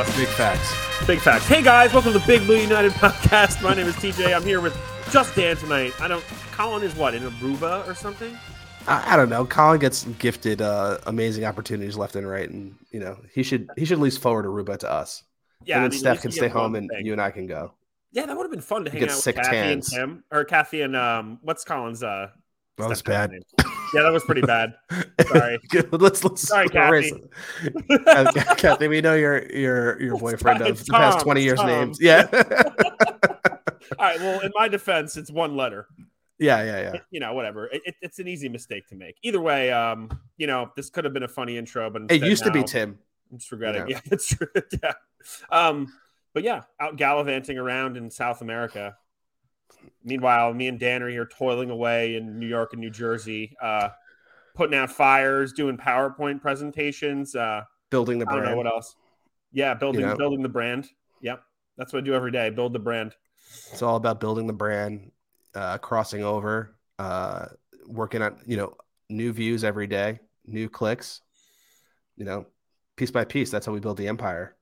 Big facts. Big facts. Hey guys, welcome to the Big Blue United podcast. My name is TJ. I'm here with just Dan tonight. I don't. Colin is what in Aruba or something. I, I don't know. Colin gets gifted uh, amazing opportunities left and right, and you know he should he should at least forward Aruba to us. Yeah, and I mean, Steph can stay home, and thing. you and I can go. Yeah, that would have been fun to hang out with Kathy tans. and Tim, or Kathy and um, what's Colin's uh? That was bad. Yeah, that was pretty bad. Sorry. Let's let's Sorry, Kathy. Uh, Kathy, we know your your your boyfriend of it's the past twenty years Tom. names. Yeah, All right. Well, in my defense, it's one letter. yeah, yeah, yeah. You know, whatever. It, it- it's an easy mistake to make. Either way, um, you know, this could have been a funny intro, but It used to be Tim. I'm just regretting. Yeah. Yeah, that's true. yeah. Um, but yeah, out gallivanting around in South America. Meanwhile, me and Dan are here toiling away in New York and New Jersey, uh, putting out fires, doing PowerPoint presentations. Uh, Building the I don't brand. know what else. Yeah, building know? building the brand. Yep, that's what I do every day. Build the brand. It's all about building the brand, uh, crossing over, uh, working on you know new views every day, new clicks. You know, piece by piece. That's how we build the empire.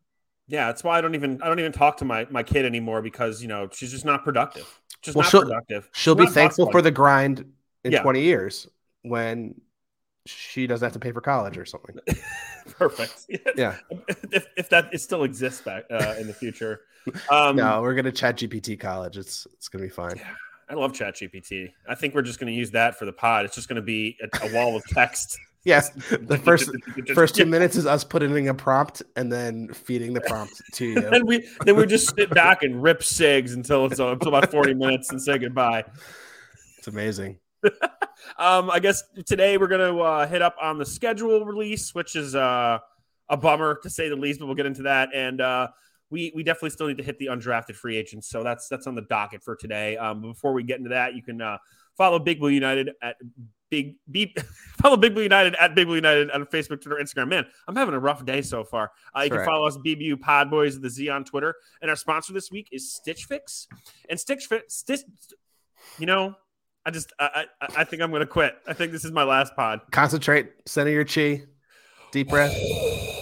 Yeah, that's why I don't even I don't even talk to my my kid anymore because you know she's just not productive. Just Well, not she'll- productive. She'll be thankful for the grind in Yeah. 20 years when she doesn't have to pay for college or something. perfect. Yeah. if, if that it still exists back uh, in the future. Um, no, we're gonna chat GPT college. It's it's gonna be fine. I love ChatGPT. I think we're just going to use that for the pod. It's just going to be a, a wall of text. Yes, the first first two minutes is us putting in a prompt and then feeding the prompt to you. and we then we just sit back and rip cigs until it's uh, until about forty minutes and say goodbye. It's amazing. Um, I guess today we're going to uh, hit up on the schedule release, which is uh, a bummer to say the least, but we'll get into that. And uh, we we definitely still need to hit the undrafted free agents, so that's that's on the docket for today. Um, before we get into that, you can uh, follow Big Blue United at Big Beep. follow Big Blue United at Big Blue United on Facebook, Twitter, Instagram. Man, I'm having a rough day so far. Uh, you That's can right. follow us BBU Pod Boys of the Z on Twitter, and our sponsor this week is Stitch Fix. And Stitch Fix, Stitch, you know. I just, I, I, I think I'm going to quit. I think this is my last pod. Concentrate, center your chi, deep breath.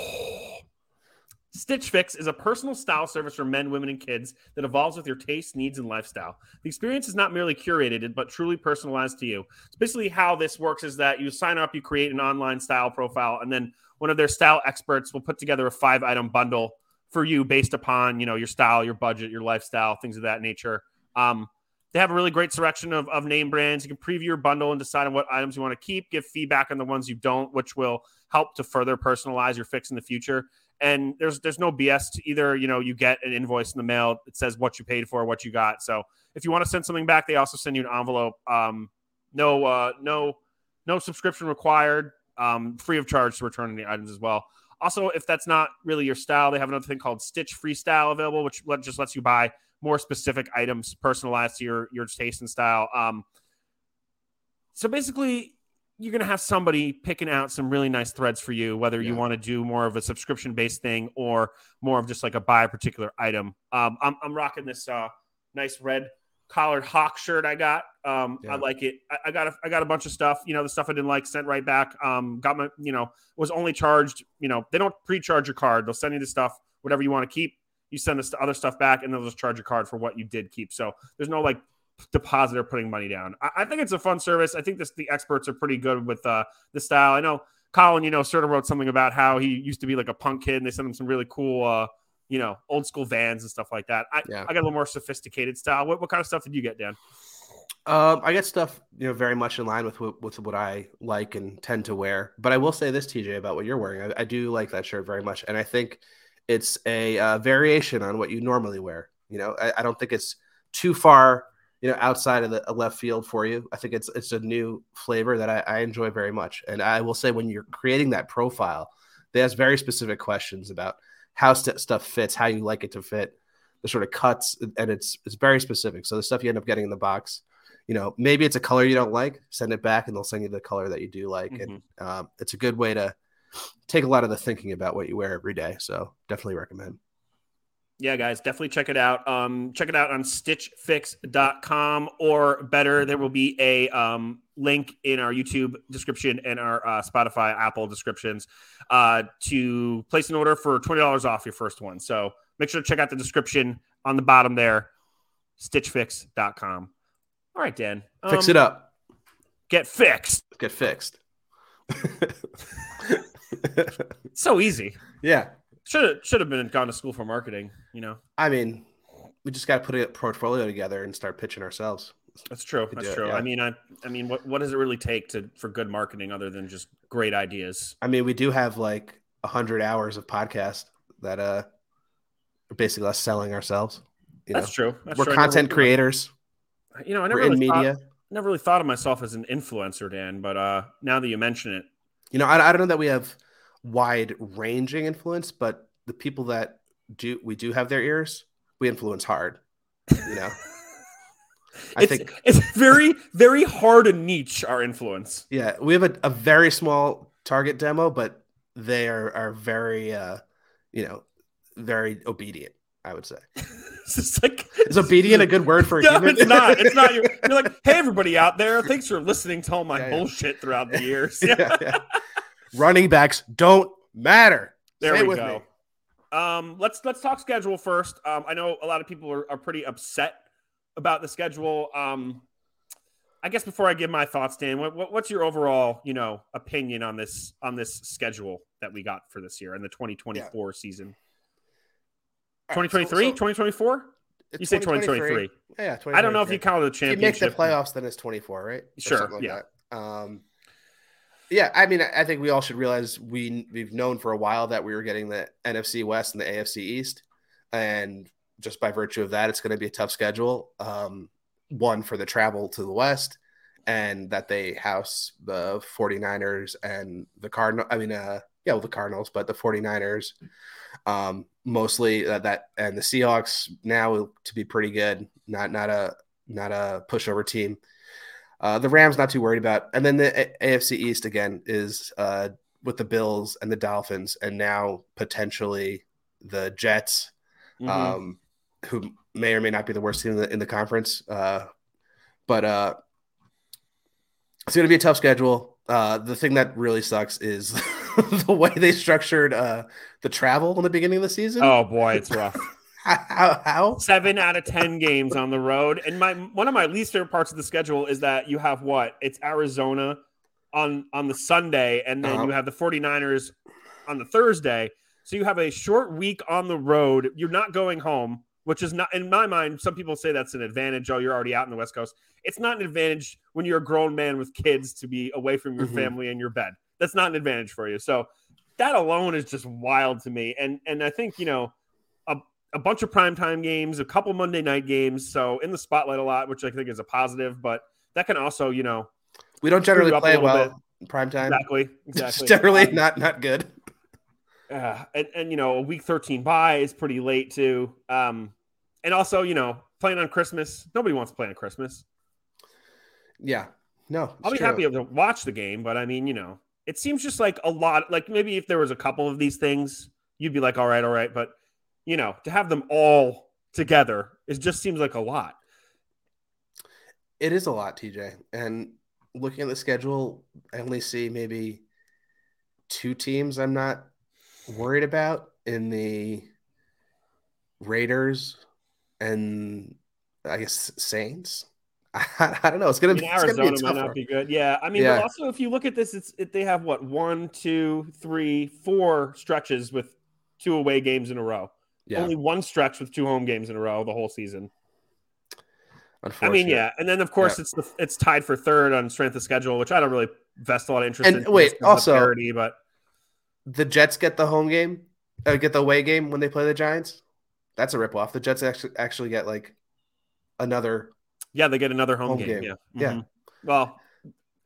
Stitch Fix is a personal style service for men, women, and kids that evolves with your tastes, needs, and lifestyle. The experience is not merely curated, but truly personalized to you. It's basically how this works is that you sign up, you create an online style profile, and then one of their style experts will put together a five item bundle for you based upon you know your style, your budget, your lifestyle, things of that nature. Um, they have a really great selection of, of name brands. You can preview your bundle and decide on what items you want to keep, give feedback on the ones you don't, which will help to further personalize your fix in the future and there's there's no BS to either. You know, you get an invoice in the mail. It says what you paid for, what you got. So if you want to send something back, they also send you an envelope. Um, no, uh, no, no subscription required. Um, free of charge to return any items as well. Also, if that's not really your style, they have another thing called Stitch Freestyle available, which let, just lets you buy more specific items personalized to your your taste and style. Um, so basically, you're going to have somebody picking out some really nice threads for you, whether you want to do more of a subscription based thing or more of just like a buy a particular item. Um, I'm, I'm rocking this uh, nice red collared hawk shirt I got. Um, Yeah. I like it. I, I got a, I got a bunch of stuff. You know, the stuff I didn't like sent right back. Um, got my you know was only charged. You know, they don't pre-charge your card. They'll send you the stuff whatever you want to keep. You send this other stuff back, and they'll just charge your card for what you did keep. So there's no like depositor putting money down. I, I think it's a fun service. I think this the experts are pretty good with uh, the style. I know Colin, you know, sort of wrote something about how he used to be like a punk kid, and they sent him some really cool, uh, you know, old school vans and stuff like that. I, Yeah. I got a little more sophisticated style. What, what kind of stuff did you get, Dan? Um, I get stuff you know very much in line with what, with what I like and tend to wear. But I will say this, TJ, about what you're wearing. I, I do like that shirt very much, and I think it's a uh, variation on what you normally wear. You know, I, I don't think it's too far you know outside of the left field for you. I think it's it's a new flavor that I, I enjoy very much. And I will say when you're creating that profile, they ask very specific questions about how st- stuff fits, how you like it to fit, the sort of cuts, and it's it's very specific. So the stuff you end up getting in the box you know, maybe it's a color you don't like, send it back and they'll send you the color that you do like. And um, it's a good way to take a lot of the thinking about what you wear every day. So definitely recommend. Yeah, guys, definitely check it out. Um, check it out on stitchfix.com or better, there will be a um, link in our YouTube description and our uh, Spotify, Apple descriptions uh, to place an order for $20 off your first one. So make sure to check out the description on the bottom there, stitchfix.com. All right, Dan. Fix it um, up. Get fixed. Get fixed. So easy. yeah. Should have should have been gone to school for marketing. You know, I mean, we just got to put a portfolio together and start pitching ourselves. that's true. That's do it, true. yeah. I mean, I I mean, what what does it really take to for good marketing other than just great ideas? I mean, we do have like a hundred hours of podcast that uh are basically us selling ourselves. You know, That's true. That's we're true. Content really- creators. You know, I never We're in really thought, media. never really thought of myself as an influencer, Dan. But uh, now that you mention it, You know, I, I don't know that we have wide ranging influence, but the people that do we do have their ears, we influence hard. You know, I it's think it's very very hard to niche our influence. yeah, we have a, a very small target demo, but they are are very uh you know very obedient. I would say It's like is obedient a good word for a No, human? it's not. It's not. You're, you're like, hey, everybody out there, thanks for listening to all my Yeah, yeah. bullshit throughout the years. Yeah, yeah. Running backs don't matter. There it we go. me. Um, let's let's talk schedule first. Um, I know a lot of people are, are pretty upset about the schedule. Um, I guess before I give my thoughts, Dan, what, what, what's your overall, you know, opinion on this on this schedule that we got for this year and the 2024 season? All right, so- 2023, 2024? it's You say 2023. Yeah, I don't know if 2023. you counted the If you make the championship. playoffs, then it's 24, right? Or Sure, like yeah. that. Um, yeah, I mean, I think we all should realize we we've known for a while that we were getting the NFC West and the AFC East, and just by virtue of that, it's going to be a tough schedule. Um, one for the travel to the West, and that they house the 49ers and the Cardinal. I mean, uh, yeah, well, the Cardinals, but the 49ers, um, mostly uh, that and the Seahawks now to be pretty good. Not not a not a pushover team. Uh, the Rams not too worried about, and then the A- AFC East again is uh, with the Bills and the Dolphins, and now potentially the Jets, Mhm. um, who may or may not be the worst team in the, in the conference. Uh, but uh, it's going to be a tough schedule. Uh, the thing that really sucks is the way they structured uh, the travel in the beginning of the season. oh boy, it's rough. How? how? seven out of ten games on the road and my one of my least favorite parts of the schedule is that you have what it's arizona on on the sunday and then Uh-huh. you have the 49ers on the thursday so you have a short week on the road you're not going home which is not in my mind some people say that's an advantage oh you're already out in the west coast it's not an advantage when you're a grown man with kids to be away from your Mhm. family and your bed that's not an advantage for you so that alone is just wild to me and and i think you know a bunch of primetime games, a couple Monday night games, so in the spotlight a lot, which I think is a positive. But that can also, you know, We don't generally Screw up a play well in prime time. exactly, It's exactly, generally Um, not not good. uh, and and you know, a week thirteen bye is pretty late too. Um, and also, you know, playing on Christmas, nobody wants to play on Christmas. Yeah. No. I'll be true. happy to watch the game, but I mean, you know, it seems just like a lot. Like maybe if there was a couple of these things, you'd be like, all right, all right, but you know, to have them all together, it just seems like a lot. It is a lot, TJ. And looking at the schedule, I only see maybe two teams I'm not worried about in the Raiders and I guess Saints. I, don't know. It's gonna I be, it's gonna Arizona be might not be good. Yeah, I mean, Yeah. also if you look at this, it's it, they have what one, two, three, four stretches with two away games in a row. Yeah, Only one stretch with two home games in a row the whole season. I mean, yeah, and then of course Yeah. it's the it's tied for third on strength of schedule, which I don't really vest a lot of interest And in. wait, also- parity, but the Jets get the home game, uh, get the away game when they play the Giants. That's a ripoff. The Jets actually actually get like another. yeah, they get another home, Home game. game. Yeah, Yeah. Mhm. Well,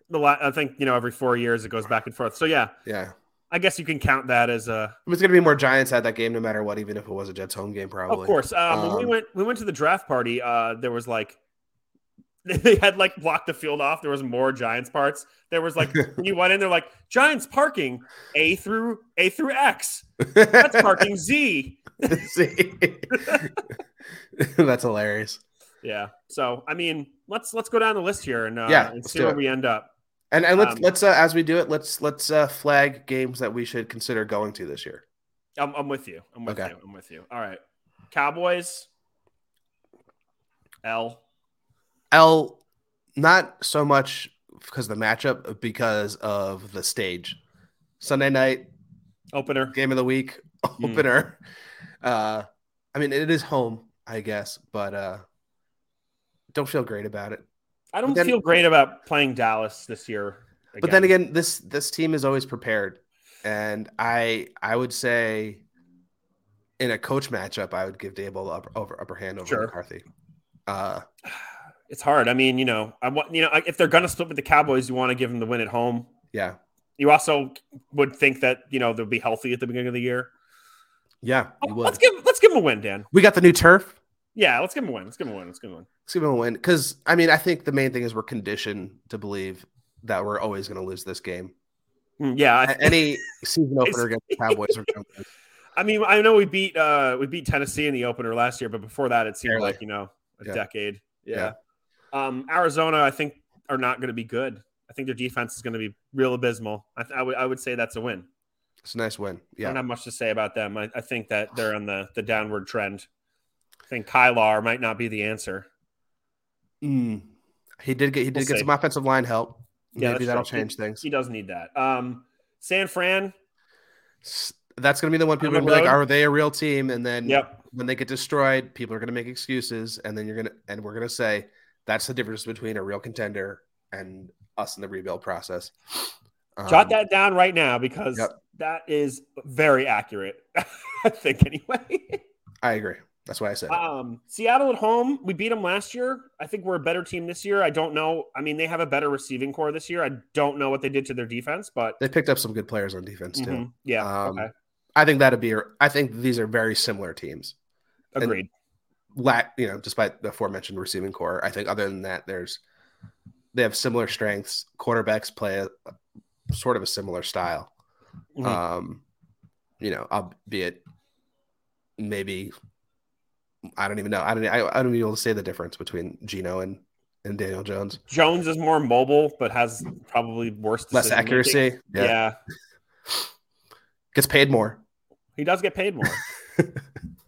the la- I think you know every four years it goes back and forth. So yeah, Yeah, I guess you can count that as a It was gonna be more Giants at that game, no matter what, even if it was a Jets home game, probably. Of course. Um, when we Um, went we went to the draft party, uh, there was like they had like blocked the field off. There was more Giants parts. There was like when you went in, they're like Giants parking A through A through X. That's parking Z. See? That's hilarious. Yeah. So I mean, let's let's go down the list here and uh, Yeah, and see where it. we end up. And and let's Um, let's uh, as we do it, let's let's uh, flag games that we should consider going to this year. I'm, I'm with you. I'm with Okay. you. I'm with you. All right. Cowboys. L. L, not so much because of the matchup, because of the stage. Sunday night Opener. game of the week Hmm. opener. Uh, I mean, it is home, I guess, but uh, don't feel great about it. I don't then- feel great about playing Dallas this year. But then again, this this team is always prepared, and I I would say in a coach matchup, I would give Daboll the upper, over, upper hand over Sure. McCarthy. Uh, it's hard. I mean, you know, I want you know if they're going to split with the Cowboys, you want to give them the win at home. yeah, You also would think that you know they'll be healthy at the beginning of the year. yeah, Let's give let's give them a win, Dan. We got the new turf. Yeah, let's give them a win. Let's give them a win. Let's give them a win. Give them a win because I mean I think the main thing is we're conditioned to believe that we're always going to lose this game. Mm, Yeah, Any season opener against the Cowboys. I mean, I know we beat uh we beat Tennessee in the opener last year, but before that, it seemed Barely. like you know a Yeah. decade. Yeah. Um, Arizona, I think, are not going to be good. I think their defense is going to be real abysmal. I, th- I would I would say that's a win. It's a nice win. Yeah. I don't have much to say about them. I, I think that they're on the the downward trend. I think Kyler might not be the answer. Mm. he did get he did We'll get see. some offensive line help. Yeah, Maybe that'll true. change things. He does need that. Um, San Fran. That's going to be the one people are going to be like, are they a real team? And then Yep. when they get destroyed, people are going to make excuses, and then you're going to and we're going to say that's the difference between a real contender and us in the rebuild process. Jot Um, that down right now because Yep. that is very accurate. I think anyway. I agree. That's why I said. Um, Seattle at home, we beat them last year. I think we're a better team this year. I don't know. I mean, they have a better receiving corps this year. I don't know what they did to their defense, but they picked up some good players on defense too. Mhm. yeah, Um, okay, I think that'd be. I think these are very similar teams. and- agreed. lack, you know, despite the aforementioned receiving corps, I think other than that, there's they have similar strengths. Quarterbacks play a, a sort of a similar style. Mhm. Um, you know, albeit maybe I don't even know. I don't. I, I don't even be able to say the difference between Geno and and Daniel Jones. Jones is more mobile, but has probably worse Less accuracy. Yeah. Yeah. Gets paid more. he does get paid more.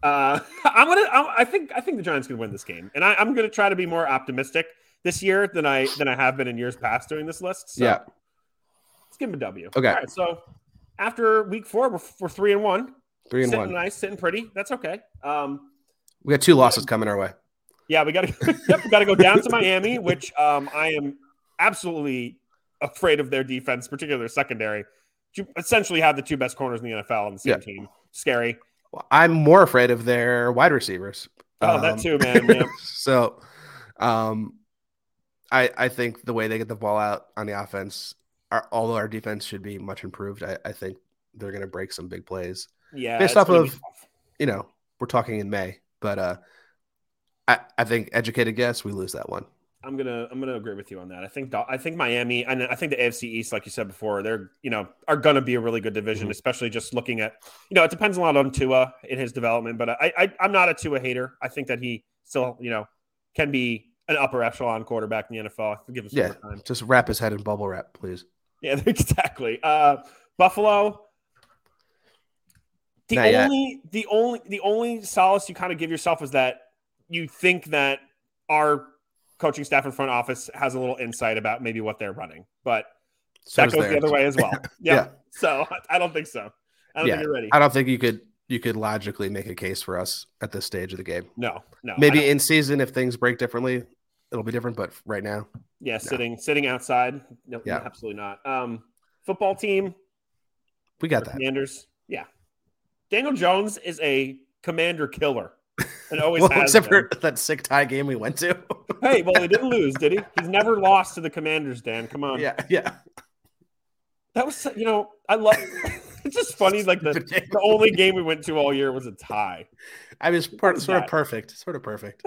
uh, I'm gonna. I'm, I think. I think the Giants can win this game, and I, I'm gonna try to be more optimistic this year than I than I have been in years past doing this list. So yeah. let's give him a W. Okay. All right, so after week four, we're, we're three and one. Three and sitting one. nice, sitting pretty. That's okay. Um, We got two losses coming our way. yeah, we got to. yep, we got to go down to Miami, which um, I am absolutely afraid of their defense, particularly their secondary. You essentially have the two best corners in the NFL on the same Yeah. team. Scary. I'm more afraid of their wide receivers. Oh, that Um, too, man. Yeah. so um I I think the way they get the ball out on the offense, our, although our defense should be much improved, I, I think they're gonna break some big plays. Yeah, Based off of- You know, we're talking in May, but uh I, I think educated guess we lose that one. I'm gonna I'm gonna agree with you on that. I think I think Miami and I think the AFC East, like you said before, they're you know are gonna be a really good division, Mhm. especially just looking at you know it depends a lot on Tua in his development, but I, I I'm not a Tua hater. I think that he still you know can be an upper echelon quarterback in the NFL. Give him some Yeah. time. Just wrap his head in bubble wrap, please. Yeah, exactly. Uh, Buffalo. The Not yet. only, the only, the only solace you kind of give yourself is that you think that our coaching staff and front office has a little insight about maybe what they're running, but So that goes the other way as well. Yeah. Yeah. So I don't think so. I don't Yeah. think you're ready. I don't think you could you could logically make a case for us at this stage of the game. No, no. Maybe in season if things break differently, it'll be different. But right now, yeah, sitting, sitting outside. No, Yeah. absolutely not. Um, football team, we got that. Commanders. Yeah. Daniel Jones is a commander killer. And always Well, except been. for that sick tie game we went to. Hey, well, he didn't lose, did he? He's never lost to the Commanders, Dan. Come on. yeah, yeah. That was, you know, I love. it's just funny. Like the, the only game we went to all year was a tie. I mean, was sort that? of perfect, sort of perfect.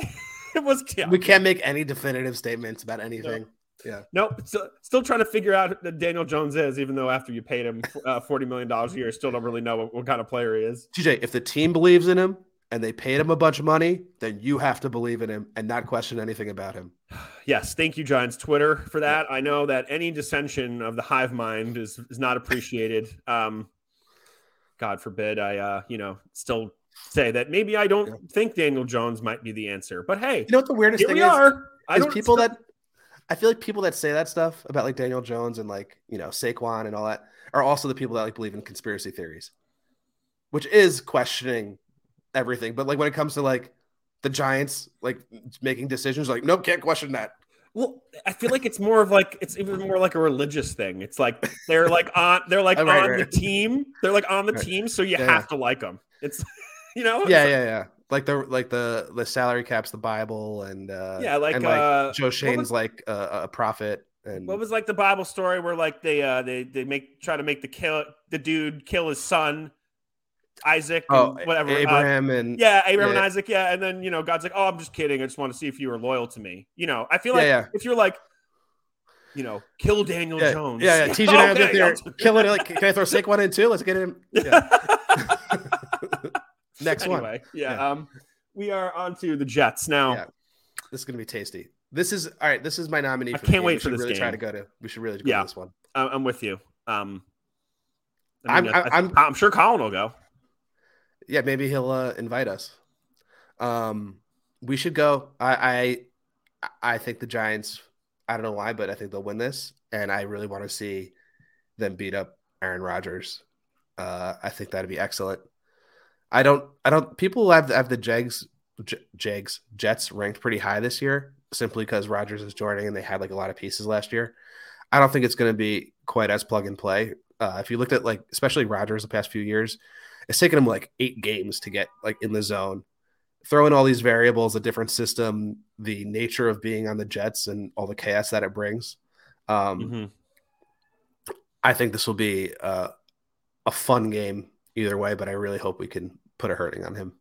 It was. Yeah, We can't make any definitive statements about anything. Yeah. Nope. Still, still trying to figure out who Daniel Jones is, even though after you paid him uh, $40 million a year, still don't really know what, what kind of player he is. TJ, if the team believes in him and they paid him a bunch of money, then you have to believe in him and not question anything about him. Yes, thank you, Giants Twitter, for that. I know that any dissension of the hive mind is is not appreciated. Um, God forbid I, uh, you know, still say that maybe I don't Yeah. think Daniel Jones might be the answer, but hey, You know what the weirdest thing we is? are. I is people that I feel like people that say that stuff about like Daniel Jones and like you know Saquon and all that are also the people that like believe in conspiracy theories, which is questioning everything. But like when it comes to like the Giants like making decisions, like nope, can't question that. Well, I feel like it's more of like it's even more like a religious thing. It's like they're like on they're like right, on right. the team. They're like on the Right. team, so you Yeah, have to like them. It's you know, it's Yeah, like- yeah, yeah. Like the like the the salary caps, the Bible, and uh yeah, like, and like uh, Joe Schoen's was- like a, a prophet. And What was like the Bible story where like they uh they they make try to make the kill the dude kill his son Isaac oh and whatever uh, Abraham and yeah Abraham and Isaac yeah and then you know God's like oh I'm just kidding I just want to see if you were loyal to me you know I feel like yeah. if you're like you know kill Daniel yeah, Jones yeah, yeah. TJ I Okay, up there I'll killing it. Like, can I throw Saquon in too? Let's get him. Yeah. Next one. anyway, yeah, Yeah. Um, we are on to the Jets now. Yeah. This is gonna be tasty. This is all right. This is my nominee. I can't game. wait we for this really Try to game. go to. We should really go Yeah. to this one. I- I'm with you. Um, I'm- I- I'm- I'm sure Colin will go. Yeah, maybe he'll uh, invite us. Um, we should go. I, I I think the Giants. I don't know why, but I think they'll win this, and I really want to see them beat up Aaron Rodgers. Uh, I think that'd be excellent. I don't. I don't. People have have the Jags, J- Jags, Jets ranked pretty high this year, simply because Rodgers is joining, and they had like a lot of pieces last year. I don't think it's going to be quite as plug and play. Uh, if you looked at like, especially Rodgers the past few years, it's taken him like eight games to get like in the zone. Throw in all these variables, a different system, the nature of being on the Jets, and all the chaos that it brings. Um, Mhm. I think this will be uh, a fun game either way, but I really hope we can put a hurting on him.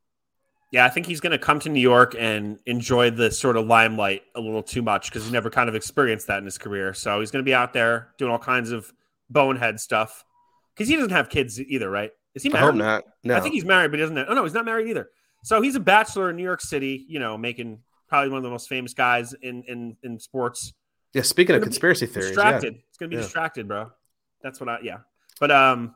Yeah, I think he's going to come to New York and enjoy the sort of limelight a little too much because he never kind of experienced that in his career. So he's going to be out there doing all kinds of bonehead stuff because he doesn't have kids either, right? Is he I married? hope not. No, I think he's married, but he doesn't. Have, oh no, he's not married either. So he's a bachelor in New York City. You know, making probably one of the most famous guys in in in sports. yeah. Speaking of conspiracy theories, yeah. distracted. It's gonna be Yeah. distracted, bro. That's what I yeah. But um,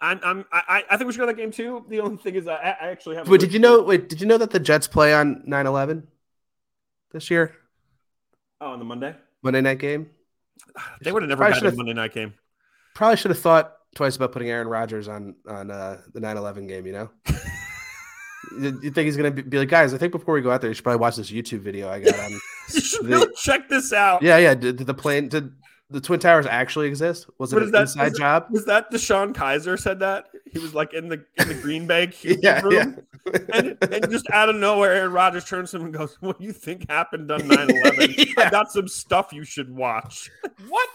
I'm I'm I, I think we should go to that game too. The only thing is I, I actually have. Wait, did you know? Wait, did you know that the Jets play on 9-11 this year? Oh, on the Monday, Monday night game. they would have never had a Monday night game. Probably should have thought twice about putting Aaron Rodgers on on uh, the 9-11 game. You know. you you think he's gonna be, be like, guys? I think before we go out there, you should probably watch this YouTube video I got on. you should the- really check this out. yeah, yeah. Did, did the plane? Did the Twin Towers actually exist? Was it an that? inside it- job? Was that DeShone Kizer said that? He was like in the in the Green Bay Yeah, room. yeah. and, and just out of nowhere, Aaron Rodgers turns to him and goes, What do you think happened on 9 11? I got some stuff you should watch. what?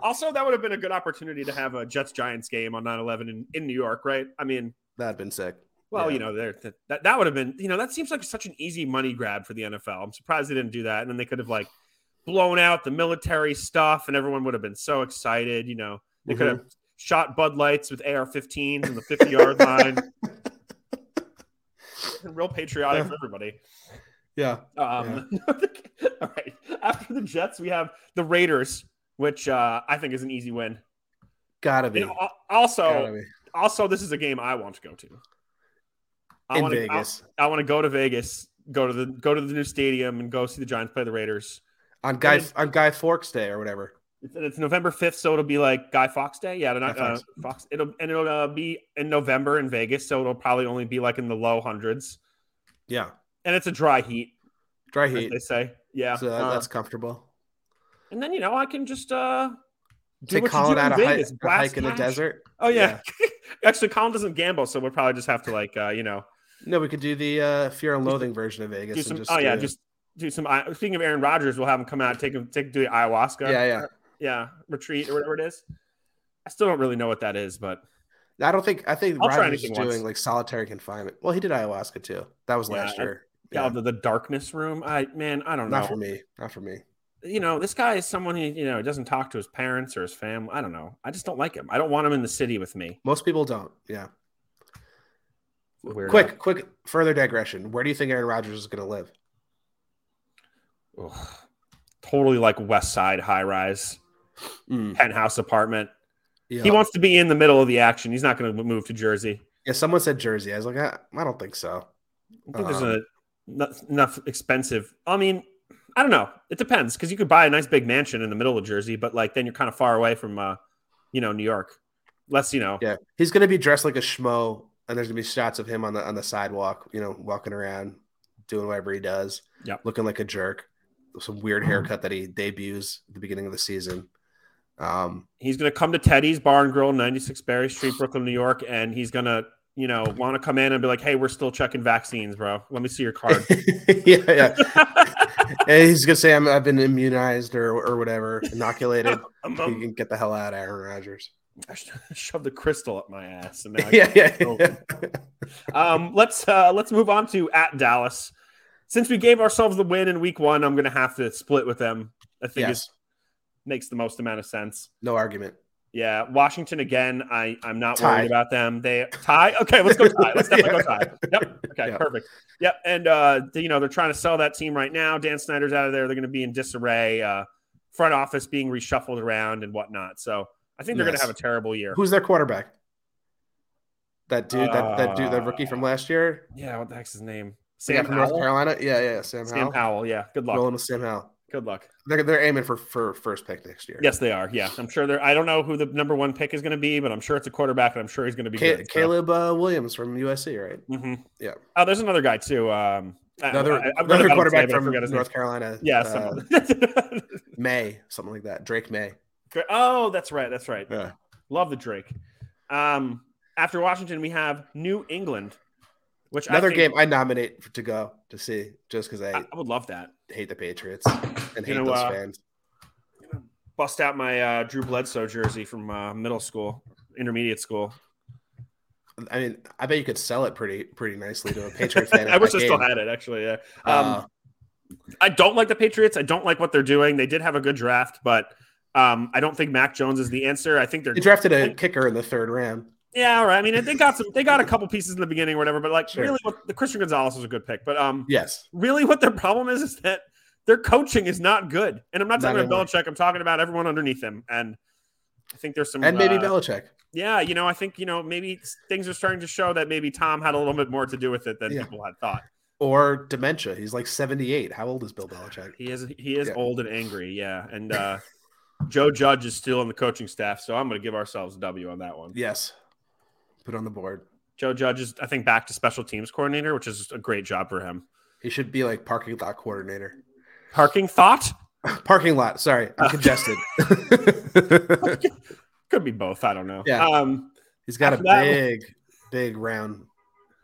Also, that would have been a good opportunity to have a Jets Giants game on 9 11 in, in New York, right? I mean, That'd been sick. well, Yeah. you know, there that, that would have been, you know, that seems like such an easy money grab for the NFL. I'm surprised they didn't do that. And then they could have like blown out the military stuff and everyone would have been so excited. You know, they could Mm-hmm. have shot Bud Lights with AR 15s in the 50 yard line. Real patriotic Yeah. for everybody. Yeah. Um, all right. After the Jets, we have the Raiders, which uh, I think is an easy win. Gotta be. And also, Gotta be. also, this is a game I want to go to. I In want to. Vegas. I, want to go to Vegas, go to the go to the new stadium, and go see the Giants play the Raiders. On Guy on Guy Forks Day or whatever. It's, it's November fifth, so it'll be like Guy Fox Day. Yeah, not, uh, Fawkes. Fox. It'll and it'll uh, be in November in Vegas, so it'll probably only be like in the low hundreds, Yeah. and it's a dry heat, Dry heat. they say. Yeah, So Uh, that's comfortable. and then you know I can just uh do Take Colin out a hike, Vegas, a hike in the desert. Oh yeah. Actually, Colin doesn't gamble, so we'll probably just have to like uh, you know No, we could do the uh, Fear and Loathing version of Vegas. some. just oh yeah, just do some. Speaking of Aaron Rodgers, we'll have him come out, take him, take do the ayahuasca. yeah, yeah. yeah, retreat or whatever it is. I still don't really know what that is, but I don't think I think I'll Rodgers is doing once. like solitary confinement. Well, he did ayahuasca too. That was Yeah, last I- year. yeah, Yeah. the, the darkness room. I man, I don't know. Not for me. Not for me. you know, this guy is someone who you know doesn't talk to his parents or his family. I don't know. I just don't like him. I don't want him in the city with me. Most people don't. Yeah. Weirdo. Quick, quick, further digression. Where do you think Aaron Rodgers is going to live? Ugh. totally like West Side high rise Mm, penthouse apartment. yeah. He wants to be in the middle of the action. He's not going to move to Jersey. yeah, someone said Jersey. I was like, I, I don't think so. I think there's Um, a not, enough expensive. I mean, I don't know. It depends because you could buy a nice big mansion in the middle of Jersey, but like then you're kind of far away from, uh, you know, New York. Less, you know. Yeah, he's going to be dressed like a schmo, and there's going to be shots of him on the on the sidewalk, you know, walking around, doing whatever he does, looking like a jerk. Some weird haircut that he debuts at the beginning of the season. Um, He's going to come to Teddy's Bar and Grill, 96 Berry Street, Brooklyn, New York, and he's going to, you know, want to come in and be like, "Hey, we're still checking vaccines, bro. Let me see your card." yeah, yeah. And he's gonna say I'm, I've been immunized or or whatever, inoculated. Um, you can get the hell out of Aaron Rodgers. I shoved the crystal up my ass, and now I yeah, yeah, yeah. Um, let's uh, let's move on to at Dallas. Since we gave ourselves the win in week one, I'm going to have to split with them. I think Yes, it makes the most amount of sense. no argument. Yeah, Washington again. I I'm not Tie. worried about them. They tie. Okay, let's go tie. Let's definitely Yeah. go tie. Yep. Okay, Yeah. perfect. Yep. And uh, you know they're trying to sell that team right now. Dan Snyder's out of there. They're going to be in disarray. Uh, front office being reshuffled around and whatnot. So I think they're going to have a terrible year. Who's their quarterback? That dude, that, that dude, that rookie from last year, Yeah, what the heck's his name? Sam from North Carolina. Yeah, yeah, Sam, Sam Howell. Howell. Yeah. Good luck. Rolling with Sam Howell. Good luck. They're, they're aiming for for first pick next year. Yes, they are. Yeah, I'm sure they're. I don't know who the number one pick is going to be, but I'm sure it's a quarterback, and I'm sure he's going to be Ca- good. so. Caleb uh, Williams from USC, right? Mhm. Yeah. Oh, there's another guy too. Um, Another, I- another quarterback today, from his name. North Carolina. Yeah. uh. Maye, something like that. Drake Maye. Oh, that's right. That's right. Yeah. Love the Drake. Um, after Washington, we have New England, which Another I think, game I nominate for, to go to see just because I I, would love that. hate the Patriots and hate know, those uh, fans. Bust out my uh, Drew Bledsoe jersey from uh, middle school, intermediate school. I mean, I bet you could sell it pretty pretty nicely to a Patriot fan. I wish I still had it. Actually, yeah. Um, Uh, I don't like the Patriots. I don't like what they're doing. They did have a good draft, but um, I don't think Mac Jones is the answer. I think they're they drafted a kicker in the third round. Yeah, all right. I mean, they got some. They got a couple pieces in the beginning or whatever, but like Sure. really, what the Christian Gonzalez was a good pick. But um, Yes, really, what their problem is is that their coaching is not good. And I'm not Not talking about. Belichick. I'm talking about everyone underneath him. And I think there's some and maybe uh, Belichick. yeah, you know, I think you know maybe things are starting to show that maybe Tom had a little bit more to do with it than Yeah. people had thought. Or dementia. He's like 78. How old is Bill Belichick? He is he is Yeah. old and angry, yeah. And uh Joe Judge is still on the coaching staff, so I'm going to give ourselves a W on that one. Yes. Put on the board. Joe Judge is, I think, back to special teams coordinator, which is a great job for him. He should be like parking lot coordinator. Parking thought Parking lot. Sorry, I'm Uh, congested. could be both. I don't know. Yeah. Um, He's got a After that- big, big round,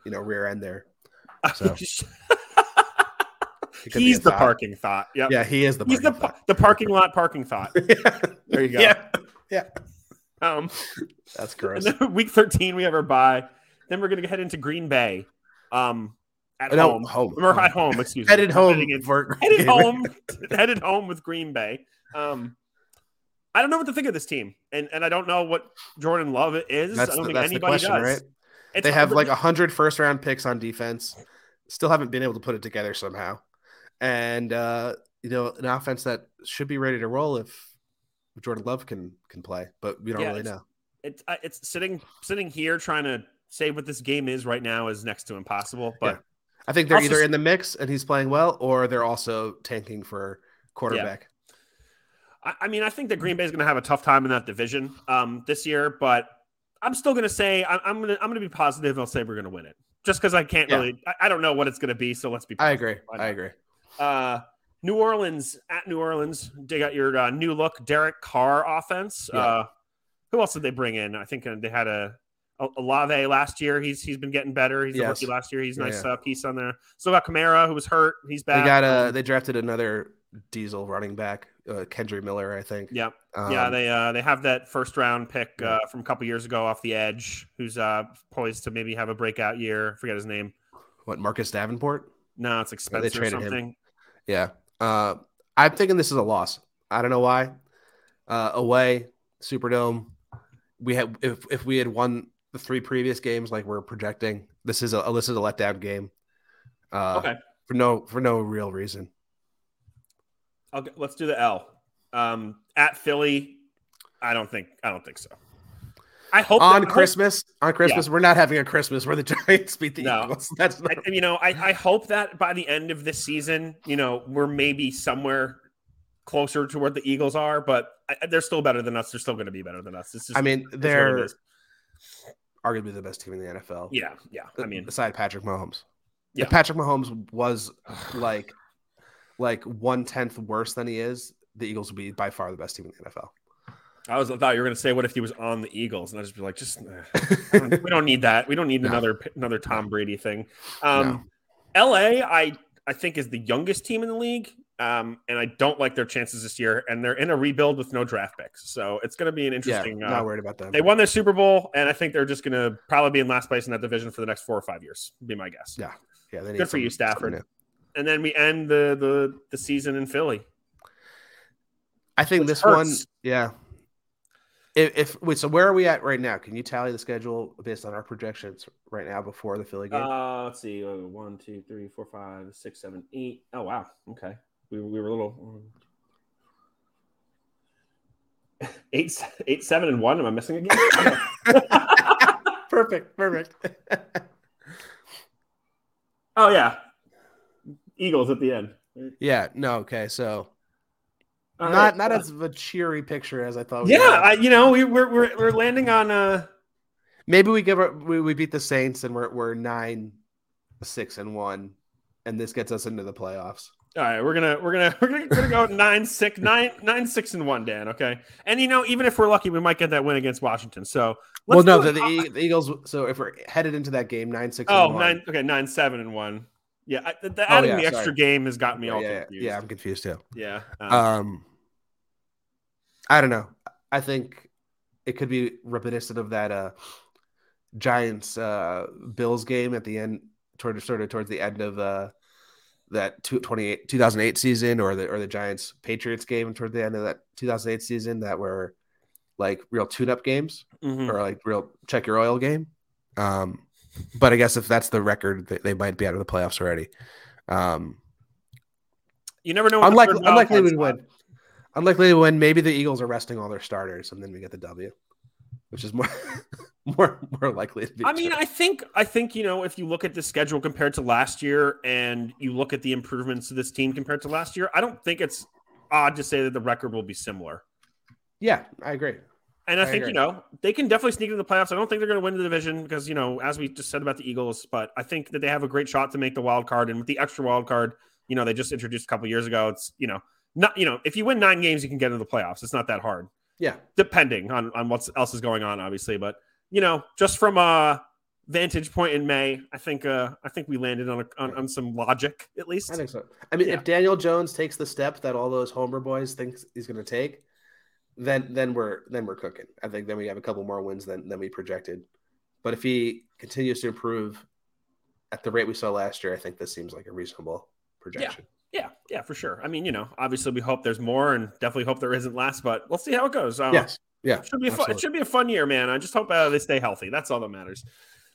you know, rear end there. So. He could be he's the thought. parking thought. Yep. Yeah, he is the. he's the the parking lot parking thought. thought. There you go. Yeah, Um, that's gross. week 13 we have our bye. Then we're going to head into Green Bay. Um, at No, home. home. Or at home. Excuse me. Headed home in- for headed home headed home with Green Bay. Um, I don't know what to think of this team, and and I don't know what Jordan Love is. That's I don't the, think that's the anybody question, does. right? It's They have like a hundred first round picks on defense. Still haven't been able to put it together somehow, and uh, you know, an offense that should be ready to roll if Jordan Love can can play, but we don't Yeah, really it's- know. it's it's sitting sitting here trying to say what this game is right now is next to impossible. But I think they're Also- either in the mix and he's playing well, or they're also tanking for quarterback. I, I mean, I think that Green Bay is going to have a tough time in that division um, this year. But I'm still going to say I, I'm going to I'm going to be positive. I'll say we're going to win it, just because I can't Yeah. really. I, I don't know what it's going to be. So let's be. I agree. I agree. Uh, New Orleans at New Orleans. They got your uh, new look Derek Carr offense. Yeah. Uh, who else did they bring in? I think uh, they had a, a Olave last year. He's he's been getting better. He's a rookie last year. He's a nice yeah. Uh, piece on there. Still got Kamara who was hurt. He's back. They got uh they drafted another diesel running back, uh, Kendre Miller, I think. yeah, Um, yeah. They uh, they have that first round pick Yeah. uh, from a couple years ago off the edge, who's uh, poised to maybe have a breakout year. Forget his name. what Marcus Davenport? No, it's they expensive or traded him. something. Yeah. Uh, I'm thinking this is a loss. I don't know why. Uh, away, Superdome. We had if if we had won the three previous games like we're projecting, this is a this is a letdown game. Uh, Okay. For no for no real reason. Okay, let's do the L. Um, at Philly, I don't think I don't think so. I hope on hope- Christmas, on Christmas, we're not having a Christmas where the Giants beat the No. Eagles. That's not, I, you know, I, I hope that by the end of this season, you know, we're maybe somewhere closer to where the Eagles are, but I, they're still better than us. They're still going to be better than us. Just, I mean, it's what it they're arguably the best team in the NFL. yeah, yeah. I mean, aside Patrick Mahomes. Yeah. If Patrick Mahomes was like like one tenth worse than he is, the Eagles would be by far the best team in the NFL. I was I thought you were going to say, what if he was on the Eagles? And I just be like, just eh, we don't need that. We don't need No. another another Tom Brady thing. Um, LA, I I think is the youngest team in the league, um, and I don't like their chances this year. And they're in a rebuild with no draft picks, so it's going to be an interesting. yeah, not uh, worried about them. they won their Super Bowl, and I think they're just going to probably be in last place in that division for the next four or five years. Be my guess. Yeah. yeah, they need Good for some- you, Stafford. And then we end the the the season in Philly. I think Which this one, yeah. If, if wait, so where are we at right now? Can you tally the schedule based on our projections right now before the Philly game? Uh, let's see. Uh, one, two, three, four, five, six, seven, eight. Oh wow. Okay. We, we were a little eight, eight, seven, and one. Am I missing again? perfect, perfect. oh yeah. Eagles at the end. yeah, no, okay, so All not right. not as of a cheery picture as I thought. we Yeah. I, you know we, we're we're we're landing on uh Maybe we give our, we, we beat the Saints and we're we're nine, six and one, and this gets us into the playoffs. All right, we're gonna we're gonna we're gonna, gonna go nine six nine nine six and one, Dan. Okay, and you know even if we're lucky, we might get that win against Washington. So well, no, the, the, the Eagles. So if we're headed into that game, nine six. oh nine okay nine seven and one. Yeah, I, the, the Oh, adding yeah, the extra sorry. game has got me all yeah, confused. yeah, I'm confused too. yeah. Um, Um, I don't know. I think it could be reminiscent of that uh Giants uh Bills game at the end, toward sort of towards the end of uh that two- 28 2008 season or the or the Giants Patriots game toward the end of that 2008 season that were like real tune-up games mhm. or like real check your oil game. Um, but I guess if that's the record, they, they might be out of the playoffs already. Um, You never know. what the unlikely, third wild unlikely we would win. Unlikely to win. Maybe the Eagles are resting all their starters, and then we get the W, which is more more more likely to be. I mean. I think I think you know if you look at the schedule compared to last year, and you look at the improvements of this team compared to last year, I don't think it's odd to say that the record will be similar. yeah, I agree. And I, I think agree. you know they can definitely sneak into the playoffs. I don't think they're going to win the division because you know as we just said about the Eagles, but I think that they have a great shot to make the wild card. And with the extra wild card, you know they just introduced a couple years ago. It's you know not you know if you win nine games, you can get into the playoffs. It's not that hard, Yeah, depending on on what else is going on, obviously. But you know just from a vantage point in May, I think uh I think we landed on a, on, on some logic at least. I think so. I mean, Yeah. if Daniel Jones takes the step that all those Homer boys think he's going to take, then then we're then we're cooking. I think then we have a couple more wins than than we projected. But if he continues to improve at the rate we saw last year, I think this seems like a reasonable projection. Yeah, yeah, yeah, for sure. I mean, you know, obviously we hope there's more, and definitely hope there isn't less. But we'll see how it goes. Uh, Yes. Yeah. It should be a fun, it should be a fun year, man. I just hope uh, they stay healthy. That's all that matters.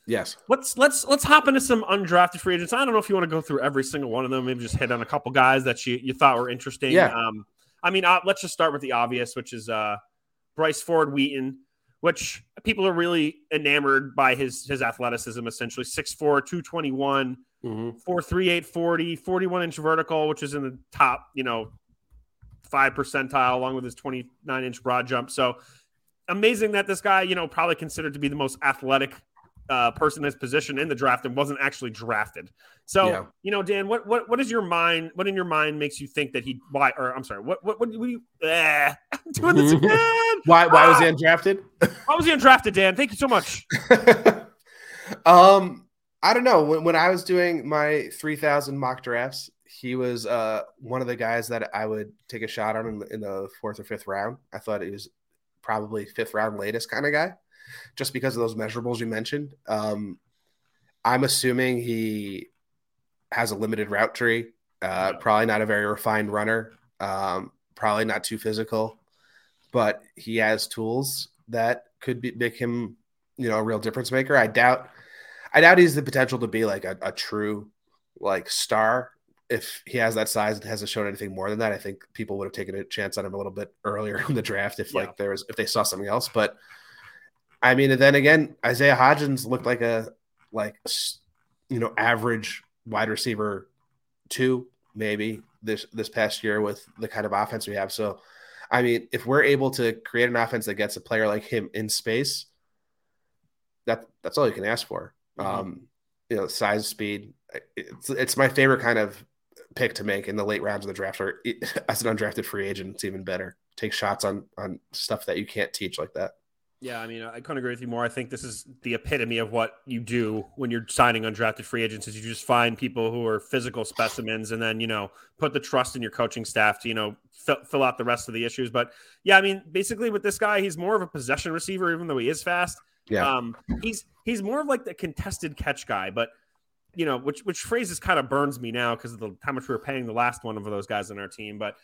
Yes. Let's let's let's hop into some undrafted free agents. I don't know if you want to go through every single one of them. Maybe just hit on a couple guys that you you thought were interesting. Yeah. Um, I mean, uh, let's just start with the obvious, which is uh, Bryce Ford Wheaton, which people are really enamored by his his athleticism. Essentially, 6'4", 221 Mm-hmm. four three eight forty 41 inch vertical which is in the top you know five percentile along with his 29 inch broad jump so amazing that this guy you know probably considered to be the most athletic uh, person in his position in the draft and wasn't actually drafted so Yeah. you know dan what what what is your mind what in your mind makes you think that he why or i'm sorry what what what, what do you eh, I'm doing this again Why why was Ah! he undrafted? why was he undrafted dan thank you so much um, I don't know. When, when I was doing my 3000 mock drafts, he was uh, one of the guys that I would take a shot on in the, in the fourth or fifth round. I thought he was probably fifth round latest kind of guy, just because of those measurables you mentioned. Um, I'm assuming he has a limited route tree, uh, probably not a very refined runner. Um, probably not too physical, but he has tools that could be, make him, you know, a real difference maker. I doubt, I doubt he's the potential to be like a, a true like star. If he has that size and hasn't shown anything more than that, I think people would have taken a chance on him a little bit earlier in the draft if Yeah. like there was if they saw something else. But I mean, and then again, Isaiah Hodgins looked like a like you know average wide receiver two maybe this this past year with the kind of offense we have. So, I mean, if we're able to create an offense that gets a player like him in space, that that's all you can ask for. Mhm. Um, you know, size, speed. It's it's my favorite kind of pick to make in the late rounds of the draft. Or as an undrafted free agent, it's even better. Take shots on on stuff that you can't teach like that. Yeah, I mean, I couldn't agree with you more. I think this is the epitome of what you do when you're signing undrafted free agents is you just find people who are physical specimens and then, you know, put the trust in your coaching staff to, you know, fill, fill out the rest of the issues. But yeah, I mean, basically with this guy, he's more of a possession receiver, even though he is fast. Yeah. Um, he's he's more of like the contested catch guy, but you know, which which phrases kind of burns me now because of the how much we were paying the last one of those guys on our team. But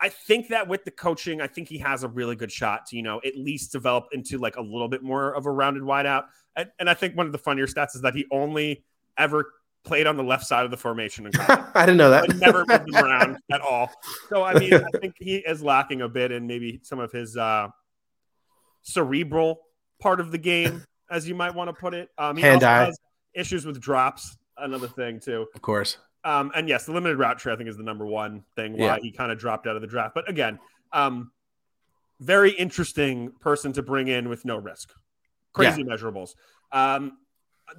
I think that with the coaching, I think he has a really good shot to, you know, at least develop into like a little bit more of a rounded wideout. And, and I think one of the funnier stats is that he only ever played on the left side of the formation in. I didn't know that. Like, never moved him around at all. So I mean, I think he is lacking a bit in maybe some of his uh, cerebral part of the game, as you might want to put it. Um, he also Hand-eye. has issues with drops. Another thing too. of course. Um, and yes, the limited route tree I think is the number one thing why Yeah. he kind of dropped out of the draft. But again, um, very interesting person to bring in with no risk. Crazy measurables. Um,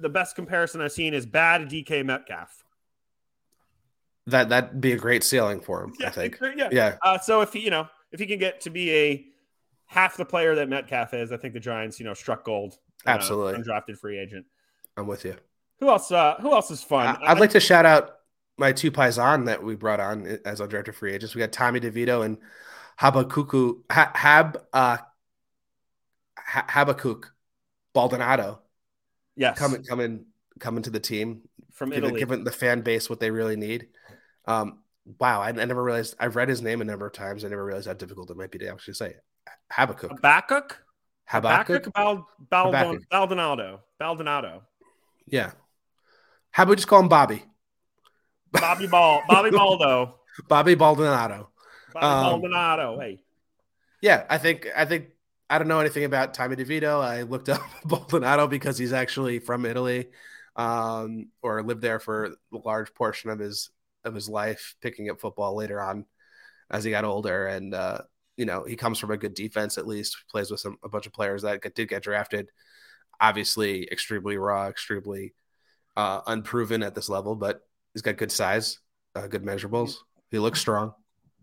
the best comparison I've seen is bad DK Metcalf. That that'd be a great ceiling for him. I think. Yeah. Yeah. Uh, so if he, you know, if he can get to be a half the player that Metcalf is, I think the Giants, you know, struck gold. Absolutely. undrafted free agent. I'm with you. Who else? Uh, who else is fun? I- I'd like to shout out my two paisan that we brought on as our undrafted free agents. We got Tommy DeVito and Habakuku ha, Hab uh, ha, Habakkuk Baldonado yes, coming coming coming to the team, from given, Italy. given the fan base what they really need. Um, wow, I, I never realized. I've read his name a number of times. I never realized how difficult it might be to actually say it. Habakuk. Habakkuk. Habakkuk. Habakkuk Bal- Habakkuk. Baldonado. Baldonado. Yeah. How about we just call him Bobby? Bobby Ball. Bobby Baldo. Bobby Baldonado. Bobby Um, Baldonado. Hey. Yeah, I think I think I don't know anything about Tommy DeVito. I looked up Baldonado because he's actually from Italy, um, or lived there for a large portion of his of his life, picking up football later on as he got older. And uh, you know, he comes from a good defense at least. Plays with some a bunch of players that get, did get drafted. Obviously, extremely raw, extremely uh, unproven at this level, but he's got good size, uh, good measurables. He looks strong,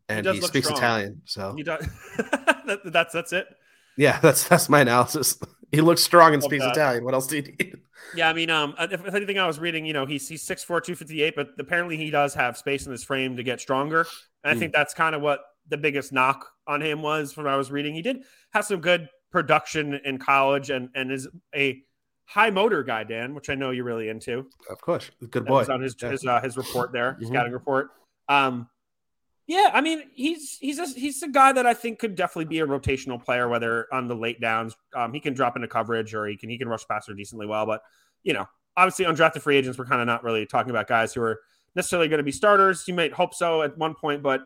and does he, speaks strong. Italian. So You don't- that, that's that's it. yeah, that's that's my analysis. He looks strong and Love speaks that. Italian. What else do you need? Yeah, I mean, um, if, if anything, I was reading, you know, he's he's six four, two fifty eight, but apparently he does have space in his frame to get stronger. And I Mm. think that's kind of what the biggest knock on him was from what I was reading. He did have some good production in college and and is a high motor guy, Dan, which I know you're really into. Of course, good boy. on his Yeah. his uh, his report there, Mhm. scouting report. Um, yeah, I mean, he's he's a, he's a guy that I think could definitely be a rotational player, whether on the late downs, um, he can drop into coverage or he can he can rush passer decently well. But you know, obviously, undrafted free agents, we're kind of not really talking about guys who are necessarily going to be starters. You might hope so at one point, but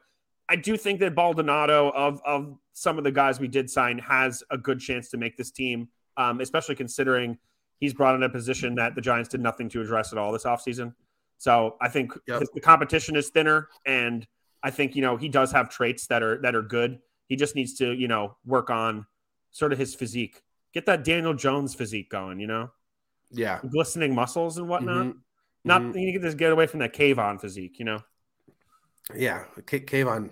I do think that Baldonado of of some of the guys we did sign has a good chance to make this team, um, especially considering he's brought in a position that the Giants did nothing to address at all this offseason. So I think Yep. the competition is thinner, and I think you know he does have traits that are that are good. He just needs to you know work on sort of his physique, get that Daniel Jones physique going. You know, Yeah. glistening muscles and whatnot. Mhm. Not Mhm. you need to just get away from that Kayvon physique. You know. Yeah. K- Kayvon.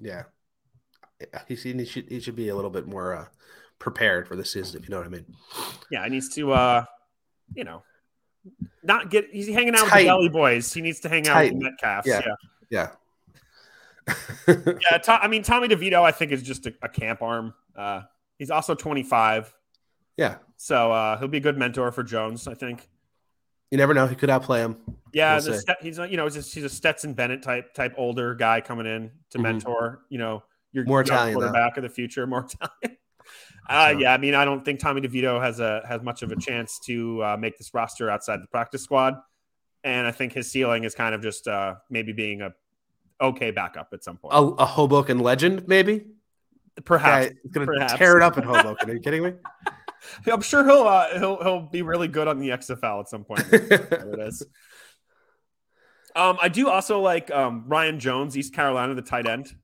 Yeah. He, he should he should be a little bit more uh, prepared for the season, if you know what I mean. Yeah, he needs to, uh, you know, not get. He's hanging out with the Belly Boys. He needs to hang out with the Metcalfs. Yeah. Yeah, Yeah. yeah. To- I mean, Tommy DeVito, I think, is just a, a camp arm. Uh, he's also 25, yeah. so uh, he'll be a good mentor for Jones. I think. You never know. He could outplay him. Yeah, We'll the he's a- you know he's a, he's a Stetson Bennett type type older guy coming in to Mhm. mentor. You know, your More Italian, though. quarterback of the future, more Italian. Uh, yeah, I mean, I don't think Tommy DeVito has a has much of a chance to uh, make this roster outside the practice squad, and I think his ceiling is kind of just uh, maybe being a okay backup at some point. A, a Hoboken legend, maybe. Perhaps Guy is gonna perhaps. tear it up in Hoboken. Are you kidding me? I'm sure he'll uh, he'll he'll be really good on the XFL at some point. It is. Um, I do also like um, Ryan Jones, East Carolina, the tight end,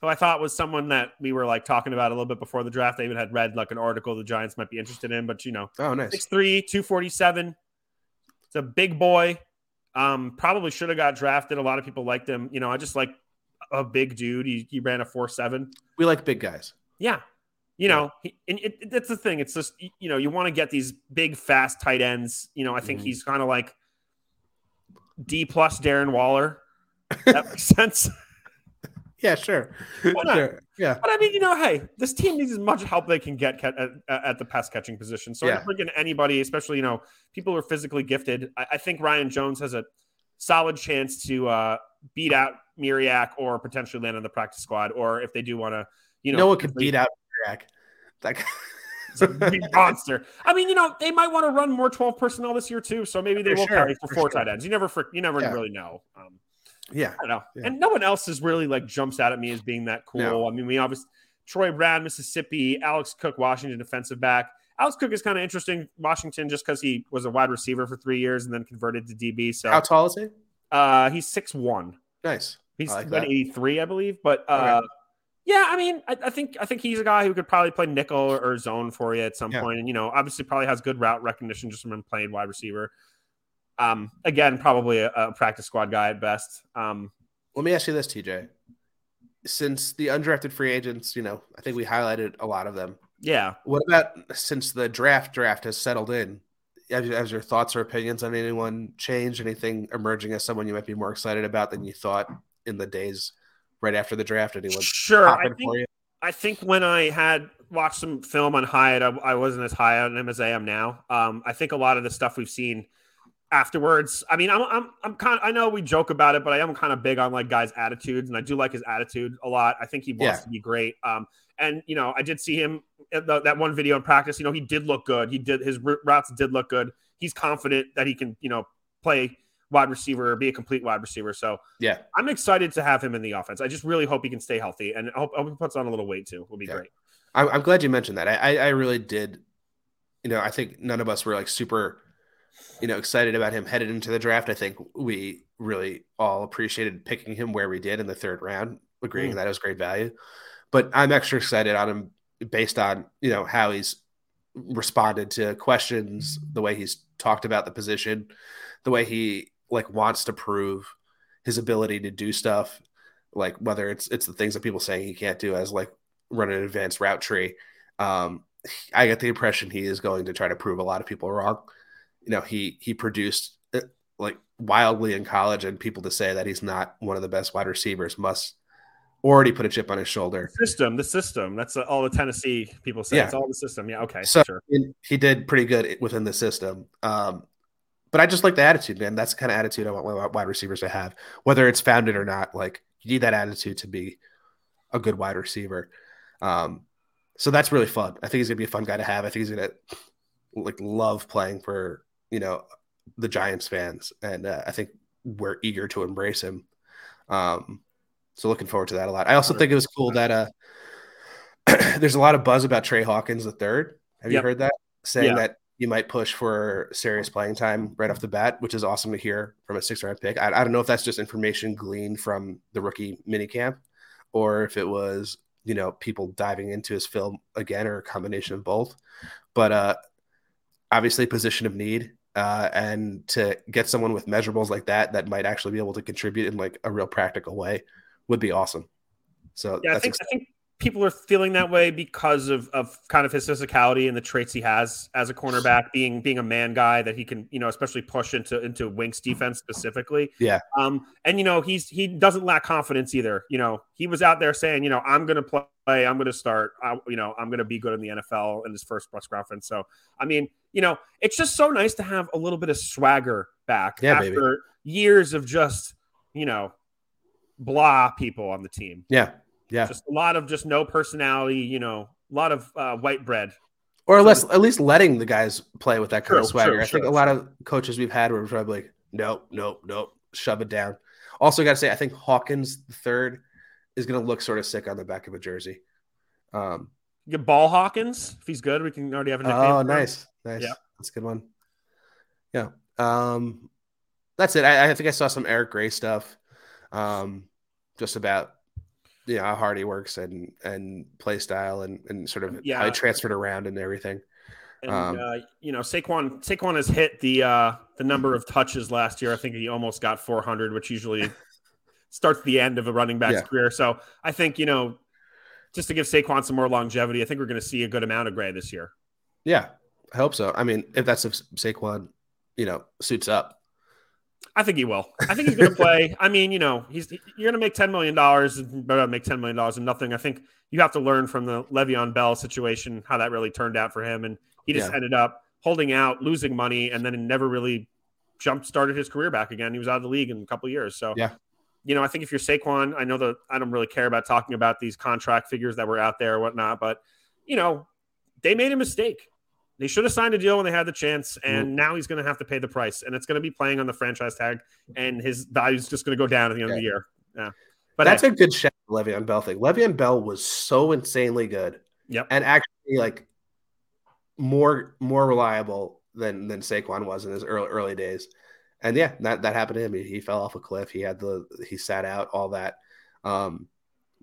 who I thought was someone that we were like talking about a little bit before the draft. I even had read like an article the Giants might be interested in, but you know, oh, nice. 6'3, 247. It's a big boy. Um, probably should have got drafted. A lot of people liked him. You know, I just like a big dude. He, he ran a 4'7. We like big guys. Yeah. You know, he, and it, it- that's the thing. It's just, you know, you want to get these big, fast tight ends. You know, I think Mhm. he's kind of like D plus Darren Waller. That makes sense. Yeah, sure. sure. Yeah. But I mean, you know, hey, this team needs as much help they can get at, at the pass catching position. So Yeah. I in anybody, especially, you know, people who are physically gifted. I, I think Ryan Jones has a solid chance to uh, beat out Myarick or potentially land on the practice squad. Or if they do want to, you know, no one could beat out Jack. Like, He's a big monster. I mean, you know, they might want to run more 12 personnel this year too. So maybe they For will sure, carry for, for four sure. tight ends. You never, you never Yeah. really know. Um, yeah. I don't know. Yeah. And no one else is really like jumps out at me as being that cool. No. I mean, we obviously Troy Brown, Mississippi, Alex Cook, Washington defensive back. Alex Cook is kind of interesting, Washington, just because he was a wide receiver for three years and then converted to DB. So How tall is he? uh, he's six one. Nice. He's I like about 83, I believe. But uh, Okay. Yeah, I mean, I, I think I think he's a guy who could probably play nickel or, zone for you at some Yeah. point. And you know, obviously, probably has good route recognition just from him playing wide receiver. Um, again, probably a, a practice squad guy at best. Um, Let me ask you this, TJ. Since the undrafted free agents, you know, I think we highlighted a lot of them. yeah, What about since the draft draft has settled in? Has your thoughts or opinions on anyone changed? Anything emerging as someone you might be more excited about than you thought in the days right after the draft? Anyone sure. I think for you? I think when I had watched some film on Hyatt, I, I wasn't as high on him as I am now. Um, I think a lot of the stuff we've seen afterwards. I mean, I'm I'm I'm kind. I know we joke about it, but I am kind of big on like guys' attitudes, and I do like his attitude a lot. I think he wants Yeah. to be great. Um, and you know, I did see him the, that one video in practice. You know, he did look good. He did his routes did look good. He's confident that he can, you know, play wide receiver or be a complete wide receiver. So Yeah. I'm excited to have him in the offense. I just really hope he can stay healthy, and I hope, I hope he puts on a little weight too. Will be Yeah. great. I'm, I'm glad you mentioned that. I, I, I really did. You know, I think none of us were like super, you know, excited about him headed into the draft. I think we really all appreciated picking him where we did in the third round, agreeing Mm. that it was great value. But I'm extra excited on him based on you know how he's responded to questions, the way he's talked about the position, the way he like wants to prove his ability to do stuff, like whether it's it's the things that people saying he can't do as like run an advanced route tree. Um, I get the impression he is going to try to prove a lot of people wrong. You know, he he produced uh, like wildly in college, and people to say that he's not one of the best wide receivers must already put a chip on his shoulder. System, the system. That's uh, all the Tennessee people say. Yeah. It's all the system. Yeah. Okay. So sure. he did pretty good within the system. Um, but I just like the attitude, man. That's the kind of attitude I want wide receivers to have, whether it's founded or not. Like you need that attitude to be a good wide receiver. Um, so that's really fun. I think he's gonna be a fun guy to have. I think he's gonna like love playing for you know the Giants fans, and uh, I think we're eager to embrace him. Um, so looking forward to that a lot. I also think it was cool that uh, there's a lot of buzz about Trey Hawkins the third. Have Yep. you heard that? Saying Yeah. that you might push for serious playing time right off the bat, which is awesome to hear from a six round pick. I, I don't know if that's just information gleaned from the rookie minicamp or if it was, you know, people diving into his film again or a combination of both. But uh obviously position of need. Uh, and to get someone with measurables like that that might actually be able to contribute in like a real practical way would be awesome. So Yeah, I think I think people are feeling that way because of of kind of his physicality and the traits he has as a cornerback, being being a man guy that he can, you know, especially push into into Winks defense specifically. Yeah. Um, and you know, he's he doesn't lack confidence either. You know, he was out there saying, you know, I'm gonna play, I'm gonna start, I, you know, I'm gonna be good in the NFL in his first press conference. So I mean, you know, it's just so nice to have a little bit of swagger back Yeah, after baby. years of just you know blah people on the team. Yeah, yeah. Just a lot of just no personality. You know, a lot of uh, white bread. or at least at least letting the guys play with that kind of swagger. I think a lot of coaches we've had were probably like, nope, nope, nope, shove it down. Also, got to say, I think Hawkins the third is going to look sort of sick on the back of a jersey. Um, You get Ball Hawkins if he's good. We can already have a nickname. oh, nice, nice. Yeah. That's a good one. Yeah. Um, that's it. I, I think I saw some Eric Gray stuff, um, just about you know how hard he works and and play style and and sort of Yeah. how he transferred around and everything. And Um, uh, you know, Saquon Saquon has hit the uh, the number of touches last year. I think he almost got 400, which usually starts the end of a running back's Yeah. career. So I think you know, just to give Saquon some more longevity, I think we're going to see a good amount of Gray this year. Yeah, I hope so. I mean, if that's if Saquon, you know, suits up. I think he will. I think he's going to play. I mean, you know, he's you're going to make ten million dollars, but make ten million dollars and nothing. I think you have to learn from the Le'Veon Bell situation how that really turned out for him, and he just Yeah. ended up holding out, losing money, and then never really jump started his career back again. He was out of the league in a couple years. So Yeah. you know, I think if you're Saquon, I know that I don't really care about talking about these contract figures that were out there or whatnot, but you know, they made a mistake. They should have signed a deal when they had the chance, and Mm-hmm. now he's going to have to pay the price, and it's going to be playing on the franchise tag, and his value is just going to go down at the end of the year. Yeah, but that's hey, a good shout, Le'Veon Bell thing. Le'Veon Bell was so insanely good. Yep. and actually like more more reliable than than Saquon was in his early early days. And yeah, that that happened to him. He, he fell off a cliff. He had the he sat out all that. Um,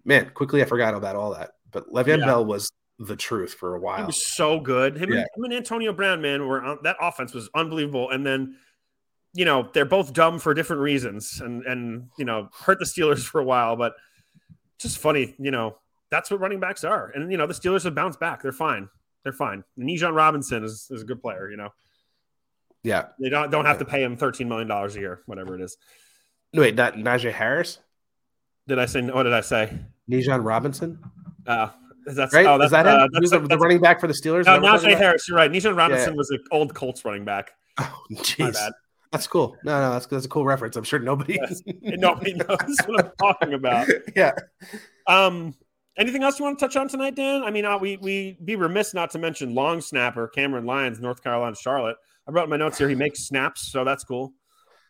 man, quickly I forgot about all that. But Le'Veon Yeah. Bell was the truth for a while. he was so good. Him, Yeah. and, him and Antonio Brown, man, were on, that offense was unbelievable. And then, you know, they're both dumb for different reasons, and and you know, hurt the Steelers for a while. But just funny, you know, that's what running backs are. And you know, the Steelers have bounced back. They're fine. They're fine. Nijon Robinson is, is a good player. You know, Yeah. they don't don't have to pay him thirteen million dollars a year, whatever it is. Wait, not Najee Harris, Did I say? What did I say? Nijon Robinson, Uh, that's right? oh, Is that's, that him? uh, He that's, was the, that's, running back for the Steelers. No, that Najee? Harris. You're right. Nijon Robinson was an old Colts running back. Oh, jeez. That's cool. No, no, that's that's a cool reference. I'm sure nobody. Yes. Nobody knows what I'm talking about. yeah. Um, anything else you want to touch on tonight, Dan? I mean, uh, we we be remiss not to mention long snapper Cameron Lyons, North Carolina, Charlotte. I brought my notes here. He makes snaps, so that's cool.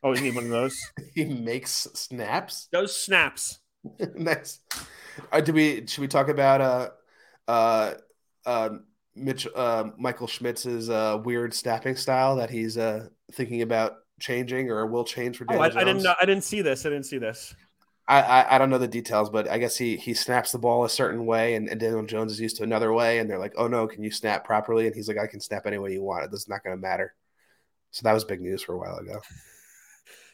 Oh, you need one of those. He makes snaps. Those snaps. nice. Uh, do we should we talk about uh uh uh Mitch uh Michael Schmitz's uh weird snapping style that he's uh thinking about changing or will change for Oh, Daniel I, I didn't. Jones? know- I didn't see this. I didn't see this. I, I I don't know the details, but I guess he he snaps the ball a certain way, and, and Daniel Jones is used to another way, and they're like, "Oh no, can you snap properly?" And he's like, "I can snap any way you want. It. It's not going to matter." So that was big news for a while ago.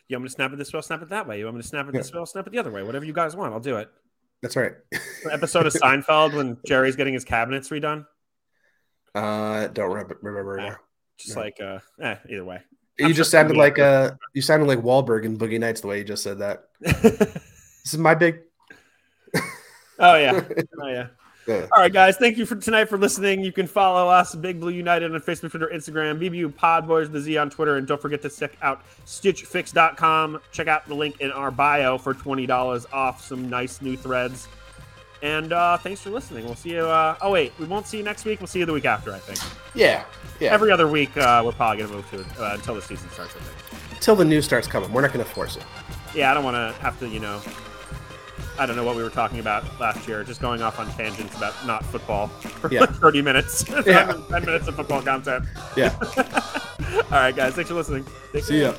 You want me to snap it this way? I'll snap it that way. You want me to snap it Yeah. this way? I'll snap it the other way. Whatever you guys want, I'll do it. That's right. Episode of Seinfeld when Jerry's getting his cabinets redone. uh, don't remember, remember Ah. now. Just Yeah. like, uh, eh, either way. You I'm just sure sounded like uh, you sounded like Wahlberg in Boogie Nights the way you just said that. This is my big. oh yeah. Oh yeah. Yeah. All right, guys. Thank you for tonight for listening. You can follow us, Big Blue United, on Facebook, Twitter, Instagram, BBU Podboys, the Z on Twitter, and don't forget to check out StitchFix.com. Check out the link in our bio for twenty dollars off some nice new threads. And uh, thanks for listening. We'll see you. Uh, oh wait, we won't see you next week. We'll see you the week after. I think Yeah, yeah. every other week uh, we're probably gonna move to it uh, until the season starts. I think. Until the news starts coming, we're not going to force it. Yeah, I don't want to have to. You know, I don't know what we were talking about last year. Just going off on tangents about not football for Yeah. like thirty minutes. Yeah. ten minutes of football content. Yeah. All right, guys. Thanks for listening. Take See care. ya.